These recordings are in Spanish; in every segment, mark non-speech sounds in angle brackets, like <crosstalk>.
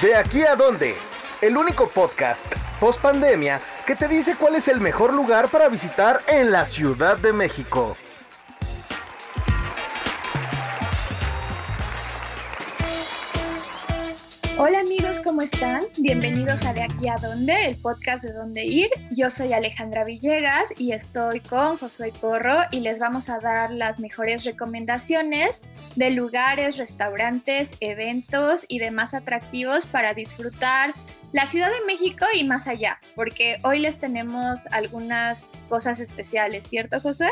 De aquí a dónde, el único podcast post pandemia que te dice cuál es el mejor lugar para visitar en la Ciudad de México. ¿Cómo están? Bienvenidos a De aquí a dónde, el podcast de dónde ir. Yo soy Alejandra Villegas y estoy con Josué Corro y les vamos a dar las mejores recomendaciones de lugares, restaurantes, eventos y demás atractivos para disfrutar la Ciudad de México y más allá, porque hoy les tenemos algunas cosas especiales, ¿cierto José?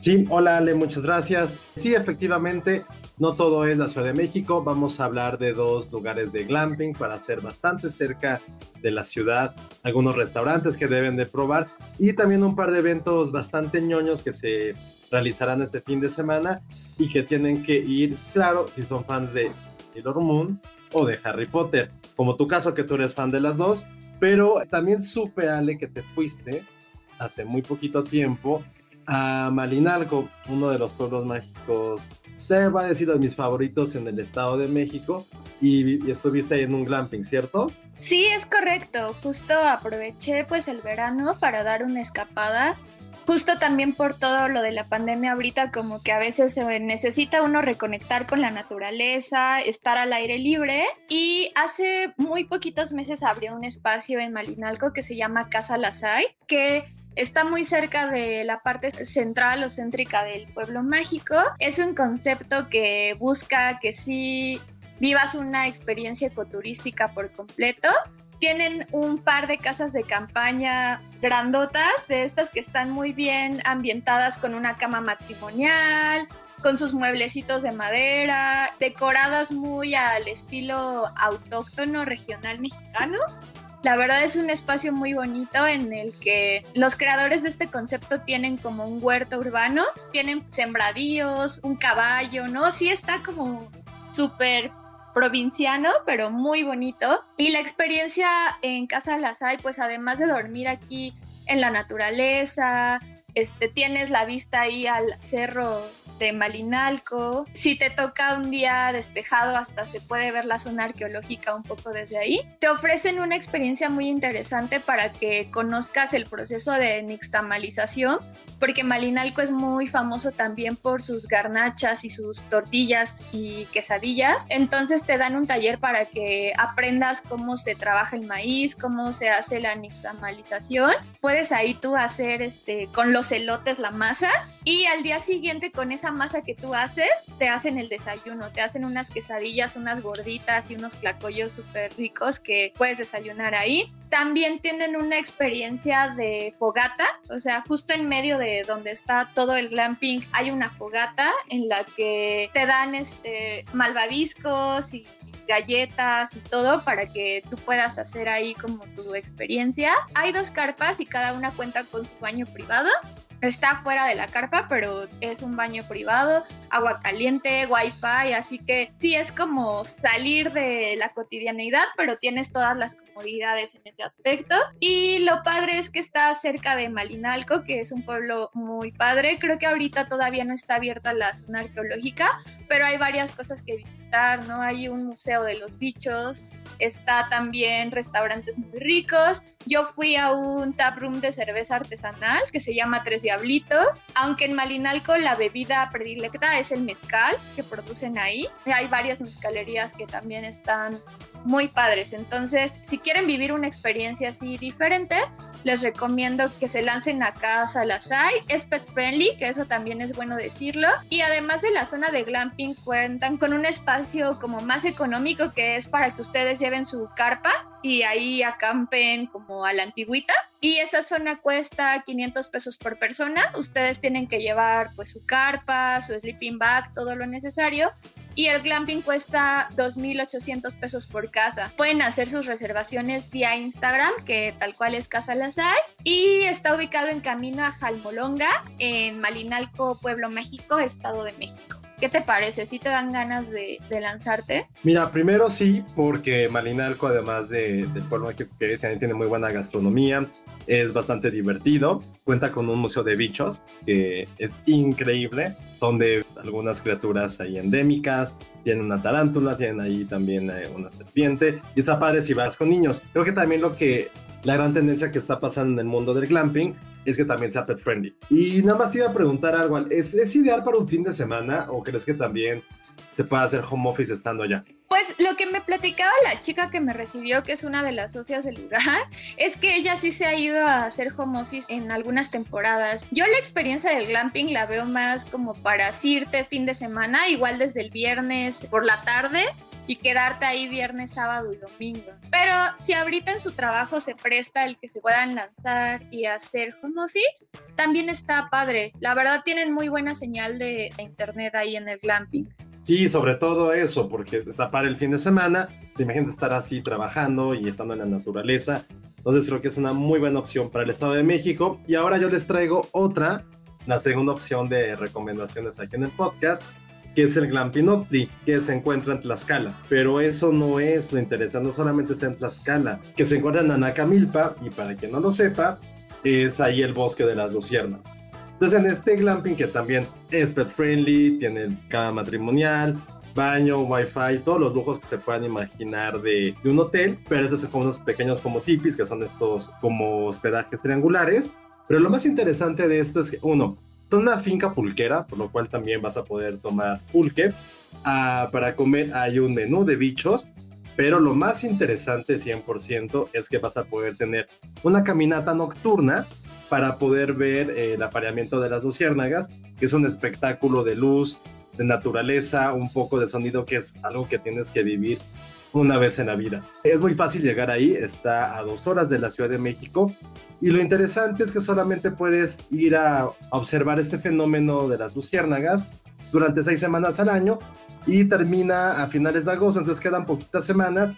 Sí, hola Ale, muchas gracias. Sí, efectivamente, no todo es la Ciudad de México, vamos a hablar de dos lugares de glamping para ser bastante cerca de la ciudad, algunos restaurantes que deben de probar y también un par de eventos bastante ñoños que se realizarán este fin de semana y que tienen que ir, claro, si son fans de Sailor Moon o de Harry Potter, como tu caso que tú eres fan de las dos, pero también supe, Ale, que te fuiste hace muy poquito tiempo a Malinalco, uno de los pueblos mágicos te va a decir de mis favoritos en el Estado de México y, estuviste en un glamping, ¿cierto? Sí, es correcto. Justo aproveché pues el verano para dar una escapada. Justo también por todo lo de la pandemia ahorita, como que a veces se necesita uno reconectar con la naturaleza, estar al aire libre. Y hace muy poquitos meses abrió un espacio en Malinalco que se llama Casa Lasay, que Está muy cerca de la parte central o céntrica del pueblo mágico. Es un concepto que busca que sí vivas una experiencia ecoturística por completo. Tienen un par de casas de campaña grandotas, de estas que están muy bien ambientadas con una cama matrimonial, con sus mueblecitos de madera, decoradas muy al estilo autóctono regional mexicano. La verdad es un espacio muy bonito en el que los creadores de este concepto tienen como un huerto urbano, tienen sembradíos, un caballo, ¿no? Sí está como súper provinciano, pero muy bonito. Y la experiencia en Casa Lasay, pues además de dormir aquí en la naturaleza, este, tienes la vista ahí al cerro Malinalco. Si te toca un día despejado, hasta se puede ver la zona arqueológica un poco desde ahí. Te ofrecen una experiencia muy interesante para que conozcas el proceso de nixtamalización, porque Malinalco es muy famoso también por sus garnachas y sus tortillas y quesadillas. Entonces te dan un taller para que aprendas cómo se trabaja el maíz, cómo se hace la nixtamalización. Puedes ahí tú hacer este, con los elotes la masa y al día siguiente con esa masa que tú haces, te hacen el desayuno, te hacen unas quesadillas, unas gorditas y unos clacollos súper ricos que puedes desayunar ahí. También tienen una experiencia de fogata, o sea, justo en medio de donde está todo el glamping hay una fogata en la que te dan este malvaviscos y galletas y todo para que tú puedas hacer ahí como tu experiencia. Hay dos carpas y cada una cuenta con su baño privado está fuera de la carpa, pero es un baño privado, agua caliente, wifi, así que sí es como salir de la cotidianeidad, pero tienes todas las comodidades en ese aspecto. Y lo padre es que está cerca de Malinalco, que es un pueblo muy padre. Creo que ahorita todavía no está abierta la zona arqueológica, pero hay varias cosas que visitar, ¿no? Hay un museo de los bichos, está también restaurantes muy ricos. Yo fui a un tap room de cerveza artesanal que se llama Tres Diablitos, aunque en Malinalco la bebida predilecta es el mezcal que producen ahí. Hay varias mezcalerías que también están muy padres. Entonces, si quieren vivir una experiencia así diferente, les recomiendo que se lancen a casa las hay. Es pet friendly, que eso también es bueno decirlo. Y además de la zona de glamping, cuentan con un espacio como más económico que es para que ustedes lleven su carpa y ahí acampen como a la antigüita. Y esa zona cuesta 500 pesos por persona. Ustedes tienen que llevar pues su carpa, su sleeping bag, todo lo necesario y el glamping cuesta 2.800 pesos por casa. Pueden hacer sus reservaciones vía Instagram, que tal cual es Casa Lazay, y está ubicado en camino a Jalmolonga, en Malinalco, Pueblo México, Estado de México. ¿Qué te parece? ¿Sí te dan ganas de, lanzarte? Mira, primero sí, porque Malinalco, además de, del pueblo que es, también tiene muy buena gastronomía, es bastante divertido, cuenta con un museo de bichos que es increíble, son de algunas criaturas ahí endémicas, tienen una tarántula, tienen ahí también eh, una serpiente, y está padre si vas con niños. Creo que también lo que la gran tendencia que está pasando en el mundo del glamping es que también sea pet friendly. Y nada más iba a preguntar algo, ¿es, ¿es ideal para un fin de semana o crees que también se puede hacer home office estando allá? Pues lo que me platicaba la chica que me recibió, que es una de las socias del lugar, <laughs> es que ella sí se ha ido a hacer home office en algunas temporadas. Yo la experiencia del glamping la veo más como para irte fin de semana, igual desde el viernes por la tarde y quedarte ahí viernes, sábado y domingo. Pero si ahorita en su trabajo se presta el que se puedan lanzar y hacer home office, también está padre. La verdad tienen muy buena señal de internet ahí en el glamping. Sí, sobre todo eso, porque está para el fin de semana, te imaginas estar así trabajando y estando en la naturaleza. Entonces creo que es una muy buena opción para el Estado de México. Y ahora yo les traigo otra, la segunda opción de recomendaciones aquí en el podcast, que es el Glampinopti, que se encuentra en Tlaxcala. Pero eso no es lo interesante, no solamente es en Tlaxcala, que se encuentra en Anacamilpa, y para quien no lo sepa, es ahí el bosque de las luciérnagas. Entonces en este glamping que también es pet friendly, tiene cama matrimonial, baño, wifi, todos los lujos que se puedan imaginar de, un hotel, pero estos son unos pequeños como tipis, que son estos como hospedajes triangulares. Pero lo más interesante de esto es que, uno, una finca pulquera, por lo cual también vas a poder tomar pulque. Ah, para comer hay un menú de bichos, pero lo más interesante 100% es que vas a poder tener una caminata nocturna para poder ver eh, el apareamiento de las luciérnagas, que es un espectáculo de luz, de naturaleza, un poco de sonido, que es algo que tienes que vivir una vez en la vida. Es muy fácil llegar ahí, está a dos horas de la Ciudad de México y lo interesante es que solamente puedes ir a observar este fenómeno de las luciérnagas durante seis semanas al año y termina a finales de agosto, entonces quedan poquitas semanas,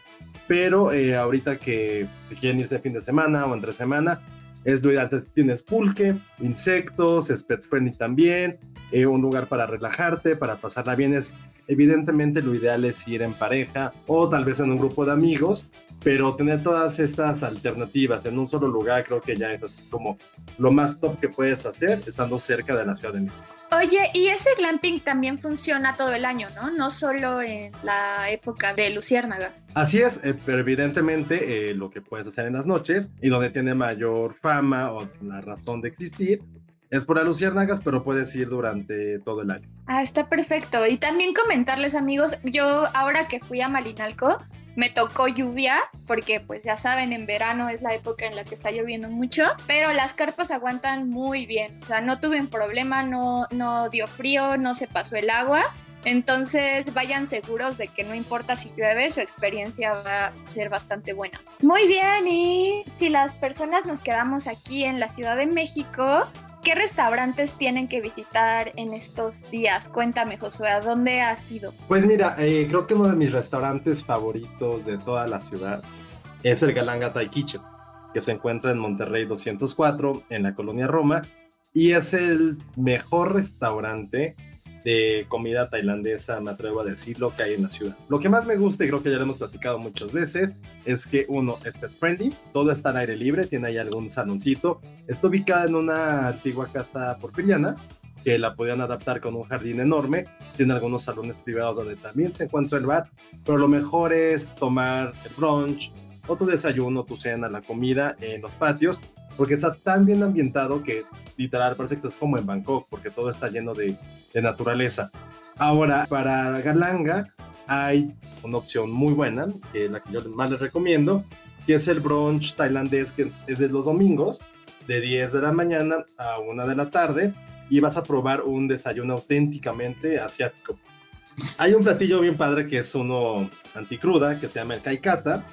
pero eh, ahorita que si quieren irse fin de semana o entre semana, es lo ideal. Tienes pulque, insectos, es pet friendly también, eh, un lugar para relajarte, para pasarla bien. Es, evidentemente lo ideal es ir en pareja o tal vez en un grupo de amigos, pero tener todas estas alternativas en un solo lugar creo que ya es así como lo más top que puedes hacer estando cerca de la Ciudad de México. Oye, y ese glamping también funciona todo el año, ¿no? No solo en la época de Luciérnaga. Así es, eh, pero evidentemente eh, lo que puedes hacer en las noches y donde tiene mayor fama o la razón de existir es por luciérnagas, pero puedes ir durante todo el año. Ah, está perfecto. Y también comentarles, amigos, yo ahora que fui a Malinalco, me tocó lluvia, porque pues ya saben, en verano es la época en la que está lloviendo mucho, pero las carpas aguantan muy bien, o sea, no tuve un problema, no, no dio frío, no se pasó el agua. Entonces vayan seguros de que no importa si llueve, su experiencia va a ser bastante buena. Muy bien, y si las personas nos quedamos aquí en la Ciudad de México, ¿Qué restaurantes tienen que visitar en estos días? Cuéntame, Josué, ¿a dónde has ido? Pues mira, eh, creo que uno de mis restaurantes favoritos de toda la ciudad es el Galanga Thai Kitchen, que se encuentra en Monterrey 204, en la colonia Roma, y es el mejor restaurante de comida tailandesa, me atrevo a decirlo, que hay en la ciudad. Lo que más me gusta, y creo que ya lo hemos platicado muchas veces, es que uno es pet friendly, todo está al aire libre, tiene ahí algún saloncito, está ubicada en una antigua casa porfiriana, que la podían adaptar con un jardín enorme, tiene algunos salones privados donde también se encuentra el bar, pero lo mejor es tomar el brunch, o tu desayuno, tu cena, la comida en los patios, porque está tan bien ambientado que literal parece que estás como en Bangkok, porque todo está lleno de, de naturaleza. Ahora, para Galanga hay una opción muy buena, que la que yo más les recomiendo, que es el brunch tailandés, que es de los domingos, de 10 de la mañana a 1 de la tarde, y vas a probar un desayuno auténticamente asiático. Hay un platillo bien padre que es uno anticruda, que se llama el kaikata,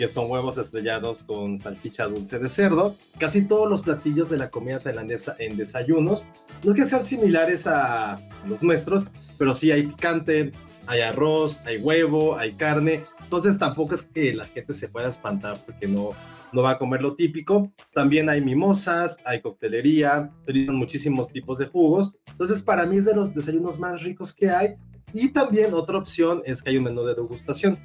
que son huevos estrellados con salchicha dulce de cerdo. Casi todos los platillos de la comida tailandesa en desayunos, no que sean similares a los nuestros, pero sí hay picante, hay arroz, hay huevo, hay carne. Entonces tampoco es que la gente se pueda espantar porque no, no va a comer lo típico. También hay mimosas, hay coctelería, utilizan muchísimos tipos de jugos. Entonces para mí es de los desayunos más ricos que hay. Y también otra opción es que hay un menú de degustación,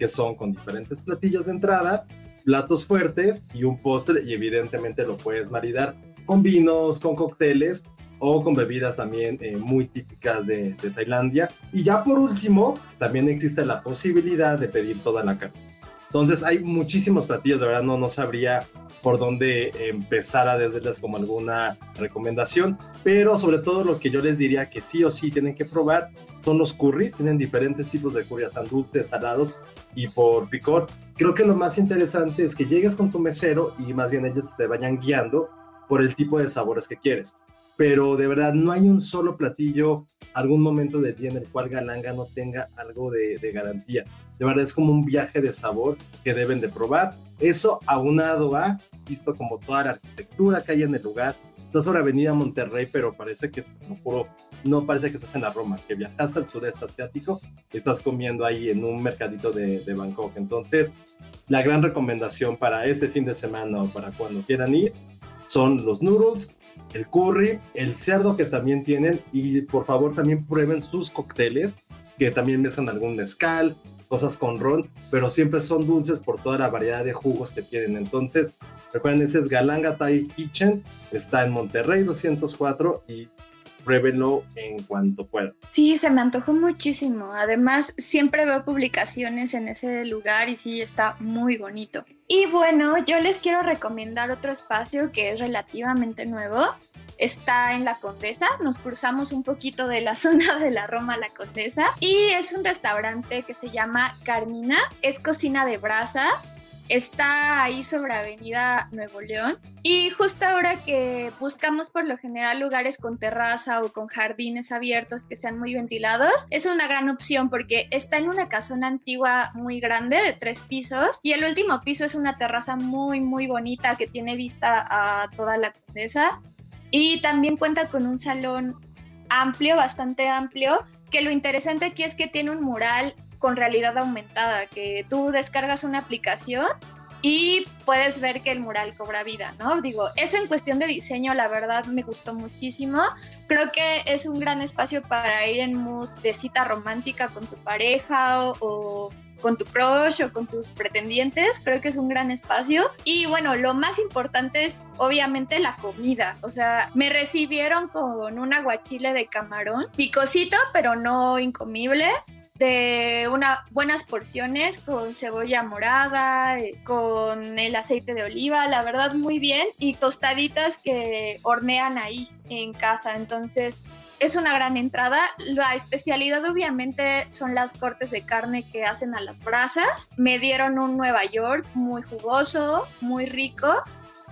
que son con diferentes platillos de entrada, platos fuertes y un postre y evidentemente lo puedes maridar con vinos, con cócteles o con bebidas también eh, muy típicas de, Tailandia. Y ya por último, también existe la posibilidad de pedir toda la carne. Entonces hay muchísimos platillos, de verdad no, no sabría por dónde empezar a desdeles como alguna recomendación, pero sobre todo lo que yo les diría que sí o sí tienen que probar son los curries, tienen diferentes tipos de curries, están dulces, salados y por picor. Creo que lo más interesante es que llegues con tu mesero y más bien ellos te vayan guiando por el tipo de sabores que quieres pero de verdad no hay un solo platillo, algún momento del día en el cual Galanga no tenga algo de, garantía. De verdad es como un viaje de sabor que deben de probar. Eso aunado a, visto como toda la arquitectura que hay en el lugar. Estás sobre Avenida Monterrey, pero parece que, no juro, no parece que estás en la Roma, que viajaste al sudeste asiático y estás comiendo ahí en un mercadito de, de Bangkok. Entonces, la gran recomendación para este fin de semana o para cuando quieran ir son los noodles, el curry, el cerdo que también tienen y por favor también prueben sus cócteles que también mezclan algún mezcal, cosas con ron, pero siempre son dulces por toda la variedad de jugos que tienen. Entonces, recuerden, este es Galanga Thai Kitchen, está en Monterrey 204 y pruébenlo en cuanto puedan. Sí, se me antojó muchísimo. Además, siempre veo publicaciones en ese lugar y sí, está muy bonito. Y bueno, yo les quiero recomendar otro espacio que es relativamente nuevo. Está en La Condesa, nos cruzamos un poquito de la <laughs> zona de la Roma a La Condesa y es un restaurante que se llama Carmina, es cocina de brasa está ahí sobre Avenida Nuevo León. Y justo ahora que buscamos por lo general lugares con terraza o con jardines abiertos que sean muy ventilados, es una gran opción porque está en una casona antigua muy grande de tres pisos y el último piso es una terraza muy muy bonita que tiene vista a toda la condesa y también cuenta con un salón amplio, bastante amplio, que lo interesante aquí es que tiene un mural con realidad aumentada, que tú descargas una aplicación y puedes ver que el mural cobra vida, ¿no? Digo, eso en cuestión de diseño, la verdad me gustó muchísimo. Creo que es un gran espacio para ir en mood de cita romántica con tu pareja o, o con tu crush o con tus pretendientes, creo que es un gran espacio. Y bueno, lo más importante es obviamente la comida, o sea, me recibieron con un aguachile de camarón, picosito, pero no incomible de unas buenas porciones con cebolla morada, eh, con el aceite de oliva, la verdad muy bien, y tostaditas que hornean ahí en casa. Entonces es una gran entrada. La especialidad obviamente son las cortes de carne que hacen a las brasas. Me dieron un Nueva York muy jugoso, muy rico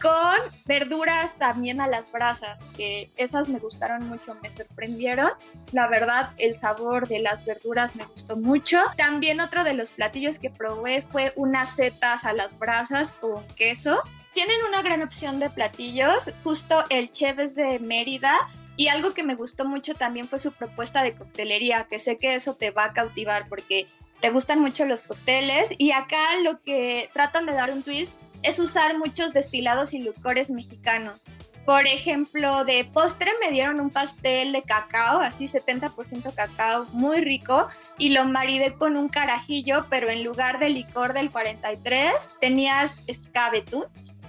con verduras también a las brasas, que esas me gustaron mucho, me sorprendieron. La verdad, el sabor de las verduras me gustó mucho. También otro de los platillos que probé fue unas setas a las brasas con queso. Tienen una gran opción de platillos, justo el chef es de Mérida, y algo que me gustó mucho también fue su propuesta de coctelería, que sé que eso te va a cautivar porque te gustan mucho los cócteles y acá lo que tratan de dar un twist es usar muchos destilados y licores mexicanos. Por ejemplo, de postre me dieron un pastel de cacao, así 70% cacao, muy rico, y lo maridé con un carajillo, pero en lugar de licor del 43 tenías escabetún,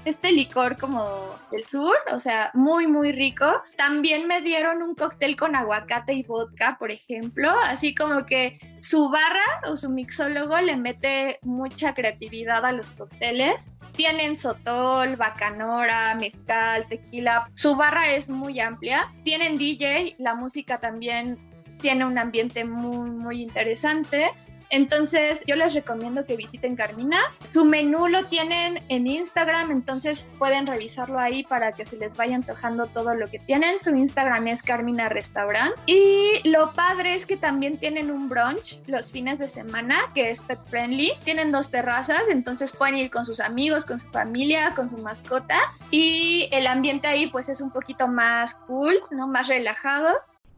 este licor como del sur, o sea, muy, muy rico. También me dieron un cóctel con aguacate y vodka, por ejemplo, así como que su barra o su mixólogo le mete mucha creatividad a los cócteles. Tienen sotol, bacanora, mezcal, tequila. Su barra es muy amplia. Tienen DJ, la música también tiene un ambiente muy, muy interesante. Entonces, yo les recomiendo que visiten Carmina. Su menú lo tienen en Instagram, entonces pueden revisarlo ahí para que se les vaya antojando todo lo que tienen. Su Instagram es Carmina Restaurant. Y lo padre es que también tienen un brunch los fines de semana que es pet friendly. Tienen dos terrazas, entonces pueden ir con sus amigos, con su familia, con su mascota. Y el ambiente ahí pues es un poquito más cool, ¿no? Más relajado.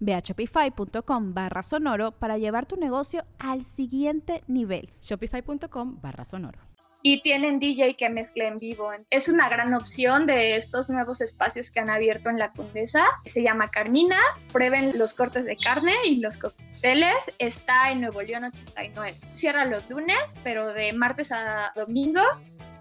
Ve a shopify.com barra sonoro para llevar tu negocio al siguiente nivel. Shopify.com barra sonoro. Y tienen DJ que mezcla en vivo. Es una gran opción de estos nuevos espacios que han abierto en la Condesa. Se llama Carmina. Prueben los cortes de carne y los cócteles. Está en Nuevo León 89. Cierra los lunes, pero de martes a domingo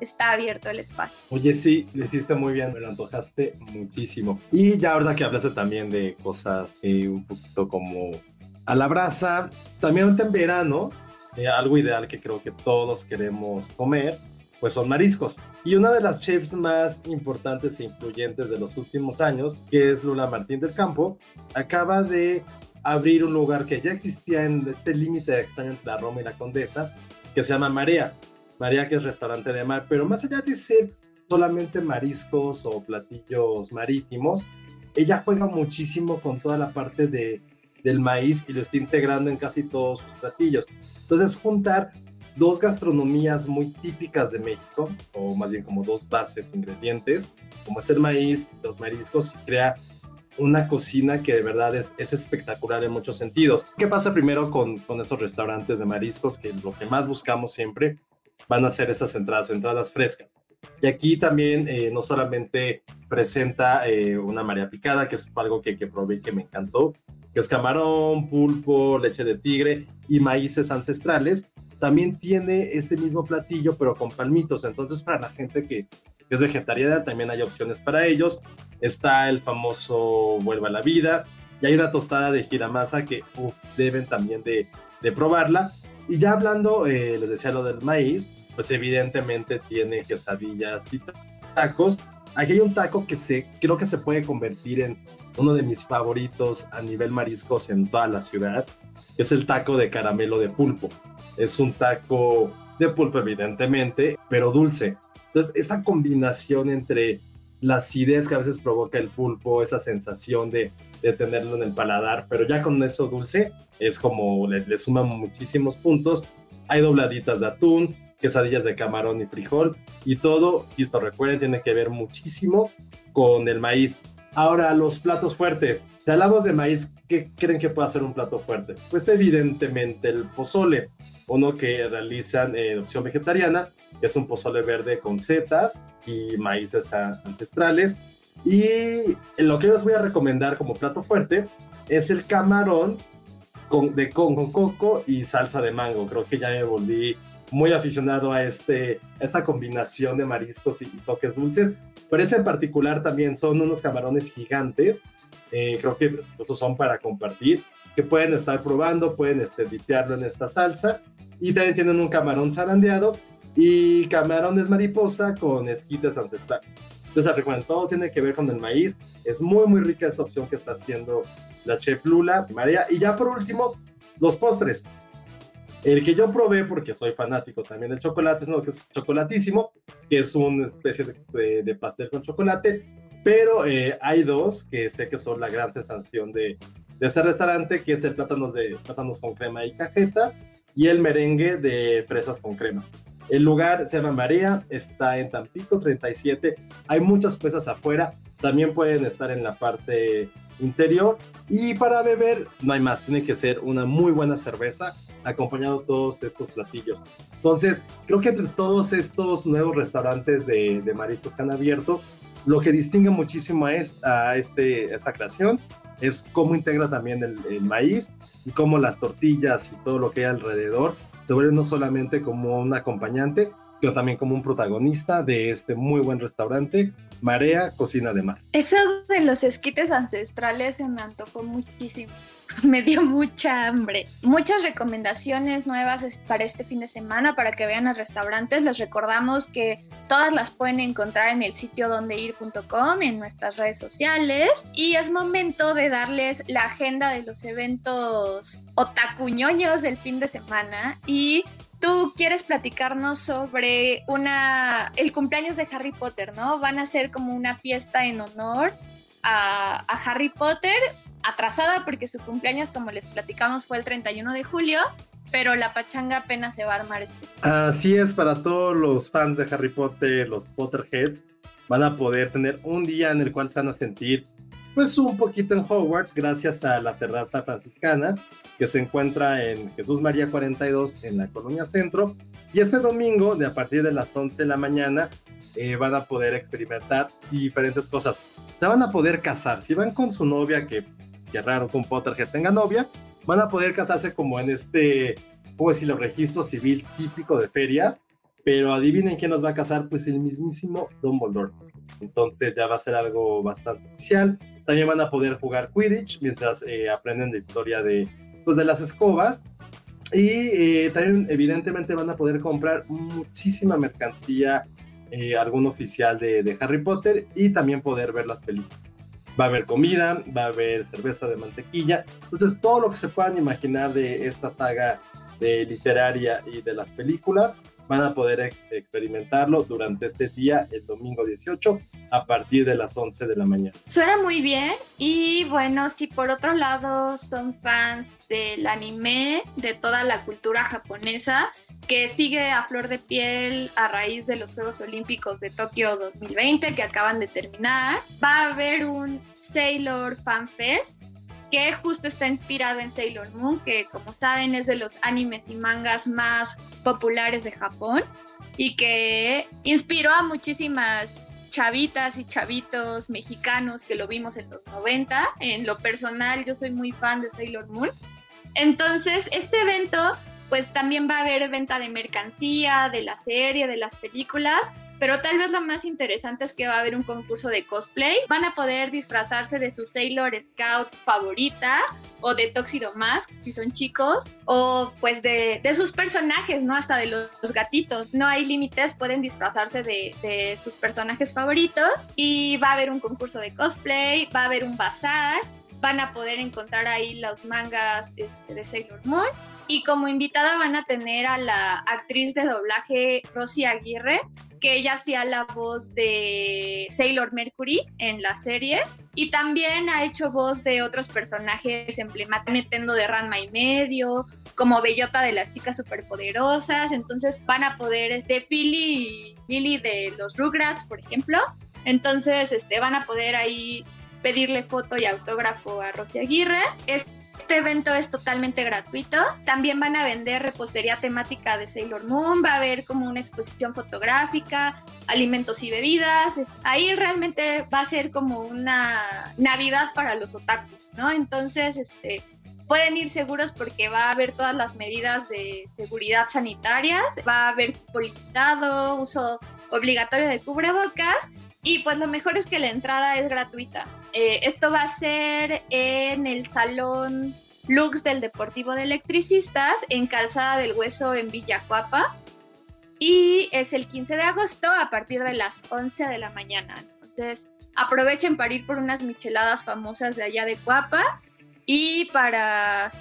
está abierto el espacio. Oye, sí, le hiciste muy bien, me lo antojaste muchísimo. Y ya ahora que hablaste también de cosas eh, un poquito como a la brasa, también en verano, eh, algo ideal que creo que todos queremos comer, pues son mariscos. Y una de las chefs más importantes e influyentes de los últimos años, que es Lula Martín del Campo, acaba de abrir un lugar que ya existía en este límite está entre la Roma y la Condesa, que se llama Marea. María que es restaurante de mar, pero más allá de ser solamente mariscos o platillos marítimos, ella juega muchísimo con toda la parte de, del maíz y lo está integrando en casi todos sus platillos. Entonces, juntar dos gastronomías muy típicas de México, o más bien como dos bases, ingredientes, como es el maíz, los mariscos, crea una cocina que de verdad es, es espectacular en muchos sentidos. ¿Qué pasa primero con, con esos restaurantes de mariscos? Que lo que más buscamos siempre van a ser esas entradas, entradas frescas. Y aquí también eh, no solamente presenta eh, una María Picada, que es algo que, que probé que me encantó, que es camarón, pulpo, leche de tigre y maíces ancestrales, también tiene este mismo platillo, pero con palmitos. Entonces, para la gente que, es vegetariana, también hay opciones para ellos. Está el famoso Vuelva a la Vida, y hay una tostada de giramasa que deben también de, de probarla. Y ya hablando, eh, les decía lo del maíz, pues evidentemente tiene quesadillas y tacos. Aquí hay un taco que se, creo que se puede convertir en uno de mis favoritos a nivel mariscos en toda la ciudad, es el taco de caramelo de pulpo. Es un taco de pulpo, evidentemente, pero dulce. Entonces, esa combinación entre la acidez que a veces provoca el pulpo, esa sensación de, de tenerlo en el paladar, pero ya con eso dulce, es como le, suman muchísimos puntos. Hay dobladitas de atún, quesadillas de camarón y frijol y todo, y esto recuerden, tiene que ver muchísimo con el maíz. Ahora, los platos fuertes. Si hablamos de maíz, ¿qué creen que puede ser un plato fuerte? Pues evidentemente el pozole, uno que realizan en opción vegetariana, que es un pozole verde con setas y maíces ancestrales. Y lo que les voy a recomendar como plato fuerte es el camarón con, de con, coco y salsa de mango. Creo que ya me volví muy aficionado a este, esta combinación de mariscos y, toques dulces. Pero ese en particular también son unos camarones gigantes. Eh, creo que esos son para compartir, que pueden estar probando, pueden este, en esta salsa. Y también tienen un camarón zarandeado y camarones mariposa con esquites ancestrales. Entonces, recuerden, todo tiene que ver con el maíz. Es muy, muy rica esta opción que está haciendo la chef Lula, María. Y ya por último, los postres. El que yo probé, porque soy fanático también del chocolate, es uno que es chocolatísimo, que es una especie de, pastel con chocolate, pero eh, hay dos que sé que son la gran sensación de, de este restaurante, que es el plátanos, de, plátanos con crema y cajeta y el merengue de fresas con crema. El lugar se llama María, está en Tampico 37, hay muchas presas afuera, también pueden estar en la parte interior. Y para beber no hay más, tiene que ser una muy buena cerveza acompañado todos estos platillos. Entonces, creo que entre todos estos nuevos restaurantes de, de mariscos que han abierto, lo que distingue muchísimo a, este, esta creación es cómo integra también el, maíz y cómo las tortillas y todo lo que hay alrededor vuelven no solamente como un acompañante, sino también como un protagonista de este muy buen restaurante, Marea Cocina de Mar. Eso de los esquites ancestrales se me antojó muchísimo. <laughs> Me dio mucha hambre. Muchas recomendaciones nuevas para este fin de semana para que vean los restaurantes. Les recordamos que todas las pueden encontrar en el sitio dondeir.com, en nuestras redes sociales. Y es momento de darles la agenda de los eventos otacuñoños del fin de semana. Y tú quieres platicarnos sobre una el cumpleaños de Harry Potter, ¿no? Van a ser como una fiesta en honor a, a Harry Potter atrasada porque su cumpleaños, como les platicamos, fue el 31 de julio, pero la pachanga apenas se va a armar este. Así es, para todos los fans de Harry Potter, los Potterheads, van a poder tener un día en el cual se van a sentir pues un poquito en Hogwarts gracias a la terraza franciscana que se encuentra en Jesús María 42 en la Colonia Centro. Y este domingo, de a partir de las 11 de la mañana, eh, van a poder experimentar diferentes cosas. Se van a poder casar. Si van con su novia, que qué raro con Potter que tenga novia, van a poder casarse como en este, ¿cómo decirlo?, registro civil típico de ferias, pero adivinen quién nos va a casar, pues el mismísimo Dumbledore. Entonces ya va a ser algo bastante oficial. También van a poder jugar Quidditch mientras eh, aprenden la historia de, pues, de las escobas. Y eh, también evidentemente van a poder comprar muchísima mercancía, eh, algún oficial de, de Harry Potter y también poder ver las películas va a haber comida, va a haber cerveza de mantequilla. Entonces, todo lo que se puedan imaginar de esta saga de literaria y de las películas, van a poder experimentarlo durante este día, el domingo 18, a partir de las 11 de la mañana. Suena muy bien y bueno, si por otro lado son fans del anime, de toda la cultura japonesa, que sigue a flor de piel a raíz de los Juegos Olímpicos de Tokio 2020 que acaban de terminar. Va a haber un Sailor Fan Fest que justo está inspirado en Sailor Moon, que como saben es de los animes y mangas más populares de Japón y que inspiró a muchísimas chavitas y chavitos mexicanos que lo vimos en los 90. En lo personal yo soy muy fan de Sailor Moon. Entonces este evento pues también va a haber venta de mercancía, de la serie, de las películas, pero tal vez lo más interesante es que va a haber un concurso de cosplay. Van a poder disfrazarse de su Sailor Scout favorita o de Tuxedo Mask, si son chicos, o pues de, sus personajes, ¿no? Hasta de los, gatitos. No hay límites, pueden disfrazarse de, de, sus personajes favoritos. Y va a haber un concurso de cosplay, va a haber un bazar, van a poder encontrar ahí los mangas este, de Sailor Moon y como invitada van a tener a la actriz de doblaje Rosy Aguirre, que ella hacía la voz de Sailor Mercury en la serie. Y también ha hecho voz de otros personajes emblemáticos, metiendo de Ranma y medio, como Bellota de las chicas superpoderosas. Entonces van a poder, de Philly y Lily de los Rugrats, por ejemplo. Entonces este, van a poder ahí pedirle foto y autógrafo a Rosy Aguirre. Este evento es totalmente gratuito. También van a vender repostería temática de Sailor Moon, va a haber como una exposición fotográfica, alimentos y bebidas. Ahí realmente va a ser como una Navidad para los otakus, ¿no? Entonces, este, pueden ir seguros porque va a haber todas las medidas de seguridad sanitarias, va a haber limitado, uso obligatorio de cubrebocas y pues lo mejor es que la entrada es gratuita. Eh, esto va a ser en el Salón Lux del Deportivo de Electricistas, en Calzada del Hueso en Villacuapa. Y es el 15 de agosto a partir de las 11 de la mañana. Entonces, aprovechen para ir por unas micheladas famosas de allá de Cuapa y para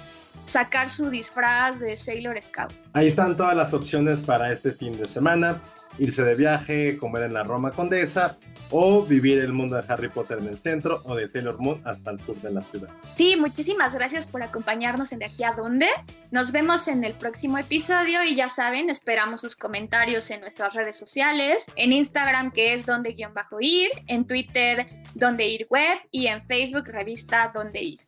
sacar su disfraz de Sailor Scout. Ahí están todas las opciones para este fin de semana. Irse de viaje, comer en la Roma Condesa o vivir el mundo de Harry Potter en el centro o de Sailor Moon hasta el sur de la ciudad. Sí, muchísimas gracias por acompañarnos en De aquí a dónde. Nos vemos en el próximo episodio y ya saben, esperamos sus comentarios en nuestras redes sociales, en Instagram que es donde guion bajo ir, en Twitter donde ir web y en Facebook revista donde ir.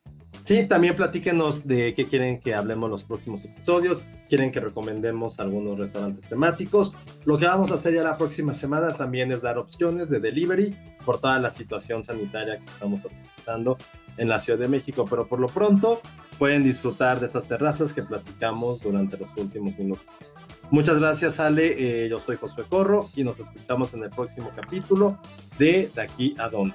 Sí, también platíquenos de qué quieren que hablemos los próximos episodios, quieren que recomendemos algunos restaurantes temáticos. Lo que vamos a hacer ya la próxima semana también es dar opciones de delivery por toda la situación sanitaria que estamos utilizando en la Ciudad de México, pero por lo pronto pueden disfrutar de esas terrazas que platicamos durante los últimos minutos. Muchas gracias, Ale. Eh, yo soy Josué Corro y nos escuchamos en el próximo capítulo de De aquí a dónde.